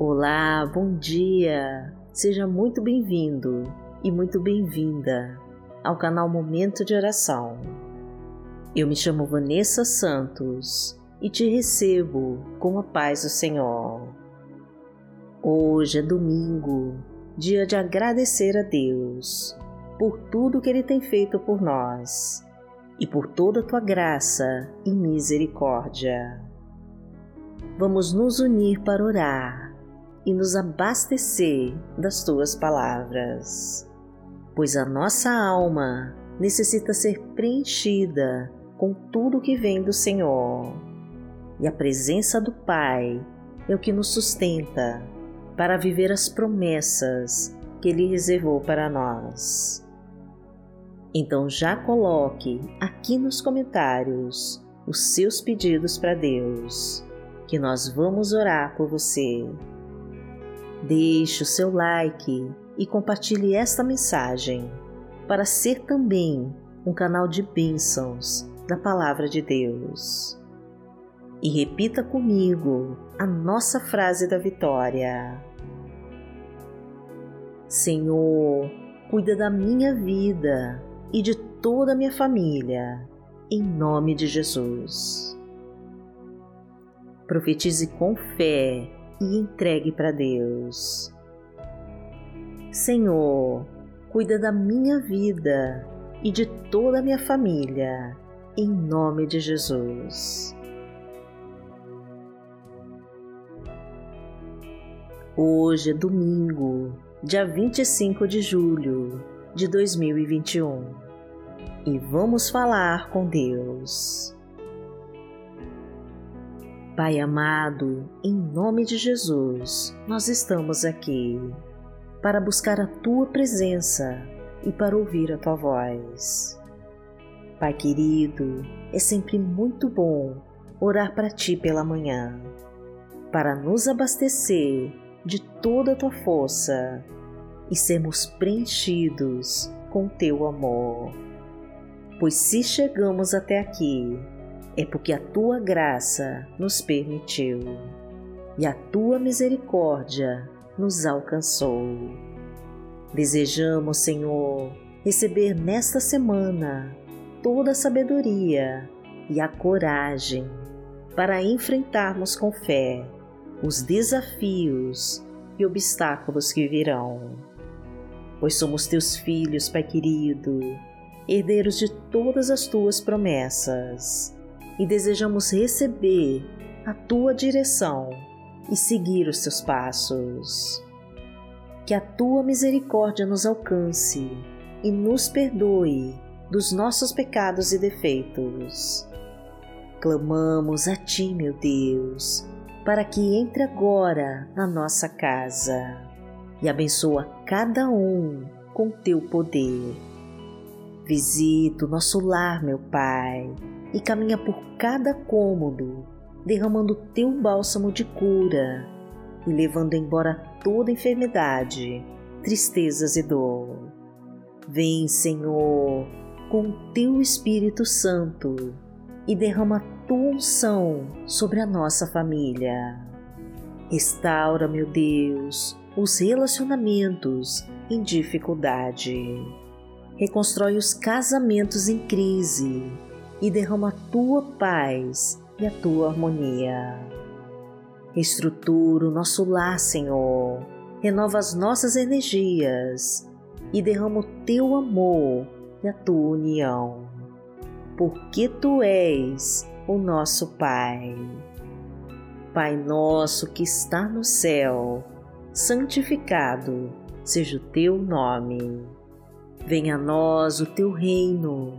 Olá, bom dia! Seja muito bem-vindo e muito bem-vinda ao canal Momento de Oração. Eu me chamo Vanessa Santos e te recebo com a paz do Senhor. Hoje é domingo, dia de agradecer a Deus por tudo que Ele tem feito por nós e por toda a tua graça e misericórdia. Vamos nos unir para orar e nos abastecer das tuas palavras, pois a nossa alma necessita ser preenchida com tudo que vem do Senhor, e a presença do Pai é o que nos sustenta para viver as promessas que Ele reservou para nós. Então já coloque aqui nos comentários os seus pedidos para Deus, que nós vamos orar por você. Deixe o seu like e compartilhe esta mensagem para ser também um canal de bênçãos da Palavra de Deus. E repita comigo a nossa frase da vitória: Senhor, cuida da minha vida e de toda a minha família, em nome de Jesus. Profetize com fé e entregue para Deus. Senhor, cuida da minha vida e de toda a minha família, em nome de Jesus. Hoje é domingo, dia 25 de julho de 2021 e vamos falar com Deus. Pai amado, em nome de Jesus, nós estamos aqui para buscar a tua presença e para ouvir a tua voz. Pai querido, é sempre muito bom orar para ti pela manhã, para nos abastecer de toda a tua força e sermos preenchidos com teu amor. Pois se chegamos até aqui, é porque a tua graça nos permitiu e a tua misericórdia nos alcançou. Desejamos, Senhor, receber nesta semana toda a sabedoria e a coragem para enfrentarmos com fé os desafios e obstáculos que virão pois somos teus filhos, Pai querido, herdeiros de todas as tuas promessas, e desejamos receber a tua direção e seguir os teus passos. Que a tua misericórdia nos alcance e nos perdoe dos nossos pecados e defeitos. Clamamos a Ti, meu Deus, para que entre agora na nossa casa e abençoa cada um com teu poder. Visita o nosso lar, meu Pai, e caminha por cada cômodo, derramando teu bálsamo de cura e levando embora toda enfermidade, tristezas e dor. Vem, Senhor, com teu Espírito Santo e derrama tua unção sobre a nossa família. Restaura, meu Deus, os relacionamentos em dificuldade. Reconstrói os casamentos em crise e derrama a tua paz e a tua harmonia. Reestrutura o nosso lar, Senhor. Renova as nossas energias e derrama o teu amor e a tua união. Porque tu és o nosso Pai. Pai nosso que está no céu, santificado seja o teu nome. Venha a nós o teu reino,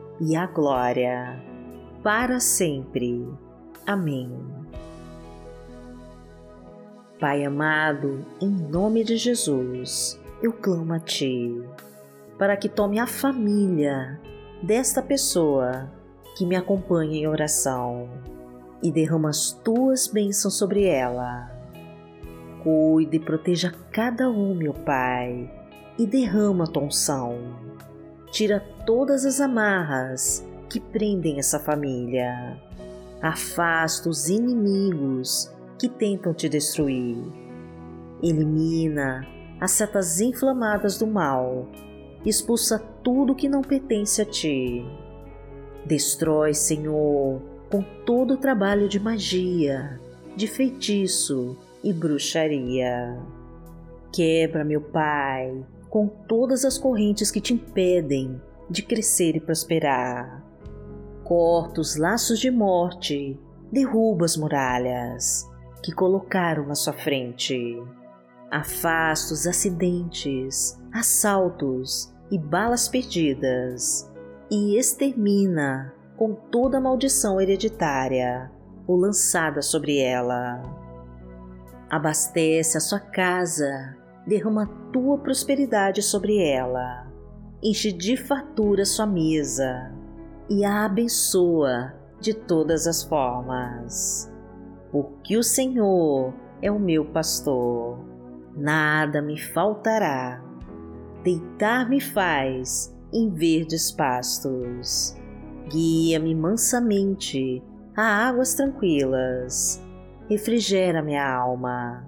e a glória, para sempre. Amém. Pai amado, em nome de Jesus, eu clamo a Ti para que tome a família desta pessoa que me acompanha em oração e derrama as Tuas bênçãos sobre ela. Cuide e proteja cada um, meu Pai, e derrama a Tua unção. Tira todas as amarras que prendem essa família. Afasta os inimigos que tentam te destruir. Elimina as setas inflamadas do mal. Expulsa tudo que não pertence a ti. Destrói, Senhor, com todo o trabalho de magia, de feitiço e bruxaria. Quebra, meu Pai, com todas as correntes que te impedem de crescer e prosperar. Corta os laços de morte, derruba as muralhas que colocaram na sua frente. Afasta os acidentes, assaltos e balas perdidas e extermina com toda a maldição hereditária ou lançada sobre ela. Abastece a sua casa, derrama tua prosperidade sobre ela, enche de fartura sua mesa. E a abençoa de todas as formas. Porque o Senhor é o meu pastor, nada me faltará. Deitar-me faz em verdes pastos, guia-me mansamente a águas tranquilas, refrigera minha alma,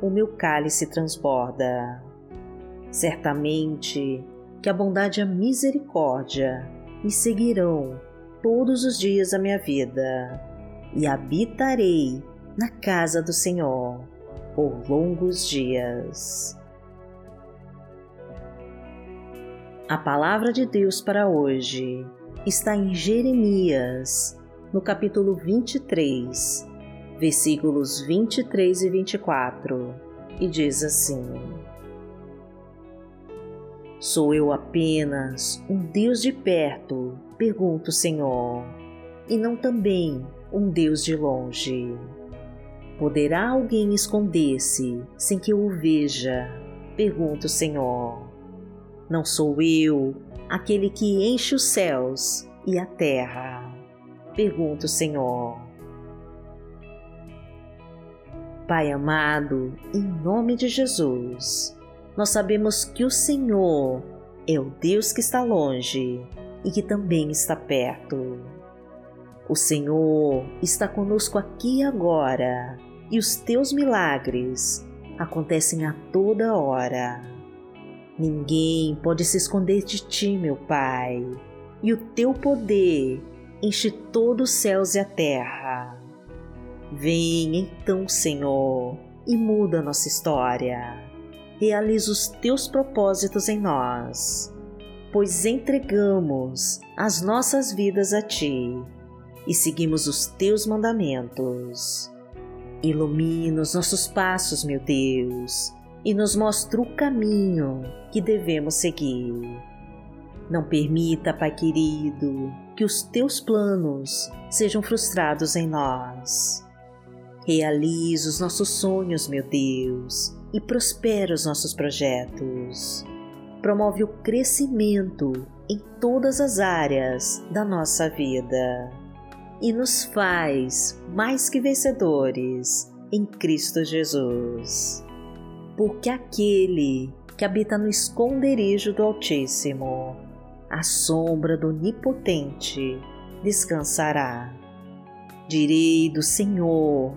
o meu cálice transborda. Certamente que a bondade e a misericórdia me seguirão todos os dias da minha vida, e habitarei na casa do Senhor por longos dias. A palavra de Deus para hoje está em Jeremias, no capítulo 23, versículos 23 e 24, e diz assim: Sou eu apenas um Deus de perto, pergunta o Senhor, e não também um Deus de longe. Poderá alguém esconder-se sem que eu o veja? Pergunta o Senhor. Não sou eu aquele que enche os céus e a terra? Pergunta o Senhor. Pai amado, em nome de Jesus, nós sabemos que o Senhor é o Deus que está longe e que também está perto. O Senhor está conosco aqui e agora e os teus milagres acontecem a toda hora. Ninguém pode se esconder de ti, meu Pai, e o teu poder enche todos os céus e a terra. Vem então, Senhor, e muda nossa história. Realiza os teus propósitos em nós, pois entregamos as nossas vidas a ti e seguimos os teus mandamentos. Ilumina os nossos passos, meu Deus, e nos mostra o caminho que devemos seguir. Não permita, Pai querido, que os teus planos sejam frustrados em nós. Realize os nossos sonhos, meu Deus, e prospera os nossos projetos. Promove o crescimento em todas as áreas da nossa vida e nos faz mais que vencedores em Cristo Jesus. Porque aquele que habita no esconderijo do Altíssimo, à sombra do Onipotente, descansará. Direi do Senhor,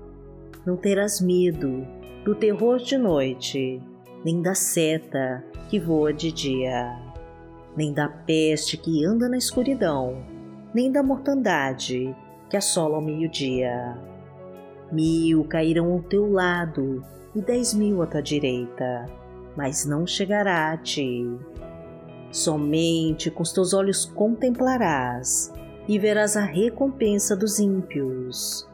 Não terás medo do terror de noite, nem da seta que voa de dia, nem da peste que anda na escuridão, nem da mortandade que assola ao meio-dia. Mil cairão ao teu lado e dez mil à tua direita, mas não chegará a ti. Somente com os teus olhos contemplarás e verás a recompensa dos ímpios.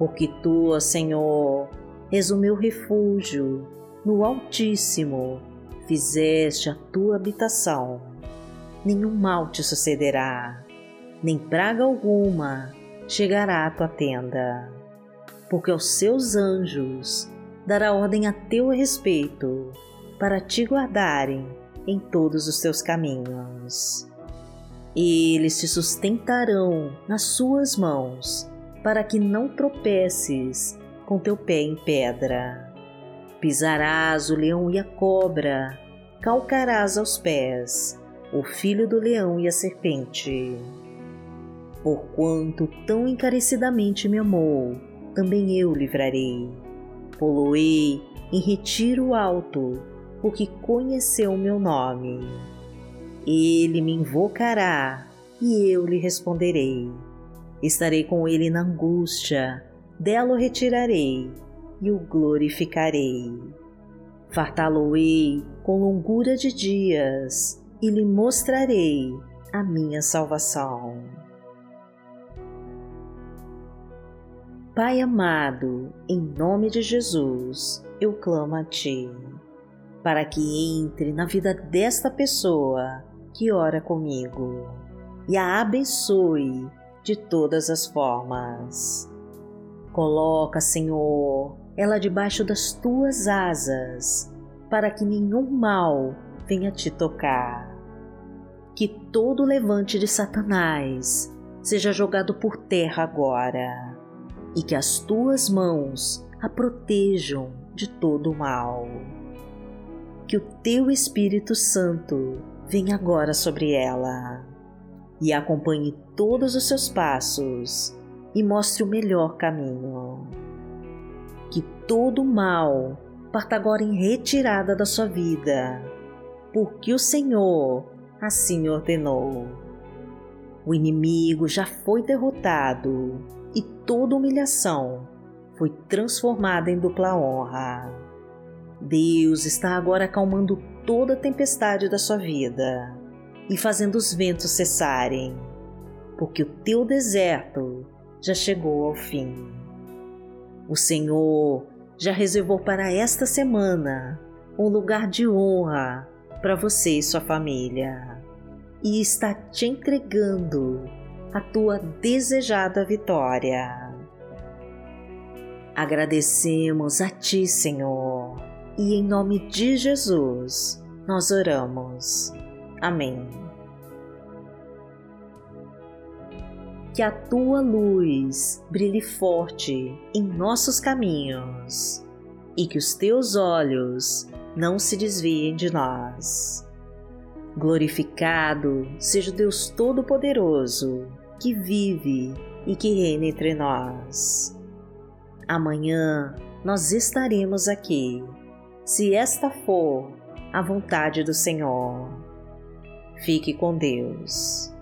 Porque tu, Senhor, és o meu refúgio, no Altíssimo fizeste a tua habitação. Nenhum mal te sucederá, nem praga alguma chegará à tua tenda. Porque aos seus anjos dará ordem a teu respeito, para te guardarem em todos os teus caminhos. Eles te sustentarão nas suas mãos, para que não tropeces com teu pé em pedra. Pisarás o leão e a cobra, calcarás aos pés o filho do leão e a serpente. Porquanto tão encarecidamente me amou, também eu livrarei. Poloei em retiro alto porque conheceu meu nome. Ele me invocará e eu lhe responderei. Estarei com ele na angústia, dela o retirarei e o glorificarei. Fartá-lo-ei com longura de dias e lhe mostrarei a minha salvação. Pai amado, em nome de Jesus, eu clamo a Ti para que entre na vida desta pessoa que ora comigo e a abençoe de todas as formas. Coloca, Senhor, ela debaixo das tuas asas, para que nenhum mal venha te tocar. Que todo levante de Satanás seja jogado por terra agora, e que as tuas mãos a protejam de todo o mal que o teu Espírito Santo venha agora sobre ela e acompanhe todos os seus passos e mostre o melhor caminho. Que todo mal parta agora em retirada da sua vida, porque o Senhor assim ordenou. O inimigo já foi derrotado e toda humilhação foi transformada em dupla honra. Deus está agora acalmando toda a tempestade da sua vida e fazendo os ventos cessarem, porque o teu deserto já chegou ao fim. O Senhor já reservou para esta semana um lugar de honra para você e sua família e está te entregando a tua desejada vitória. Agradecemos a Ti, Senhor e em nome de Jesus nós oramos. Amém. Que a tua luz brilhe forte em nossos caminhos e que os teus olhos não se desviem de nós. Glorificado seja o Deus Todo-Poderoso que vive e que reina entre nós. Amanhã nós estaremos aqui se esta for a vontade do Senhor. Fique com Deus.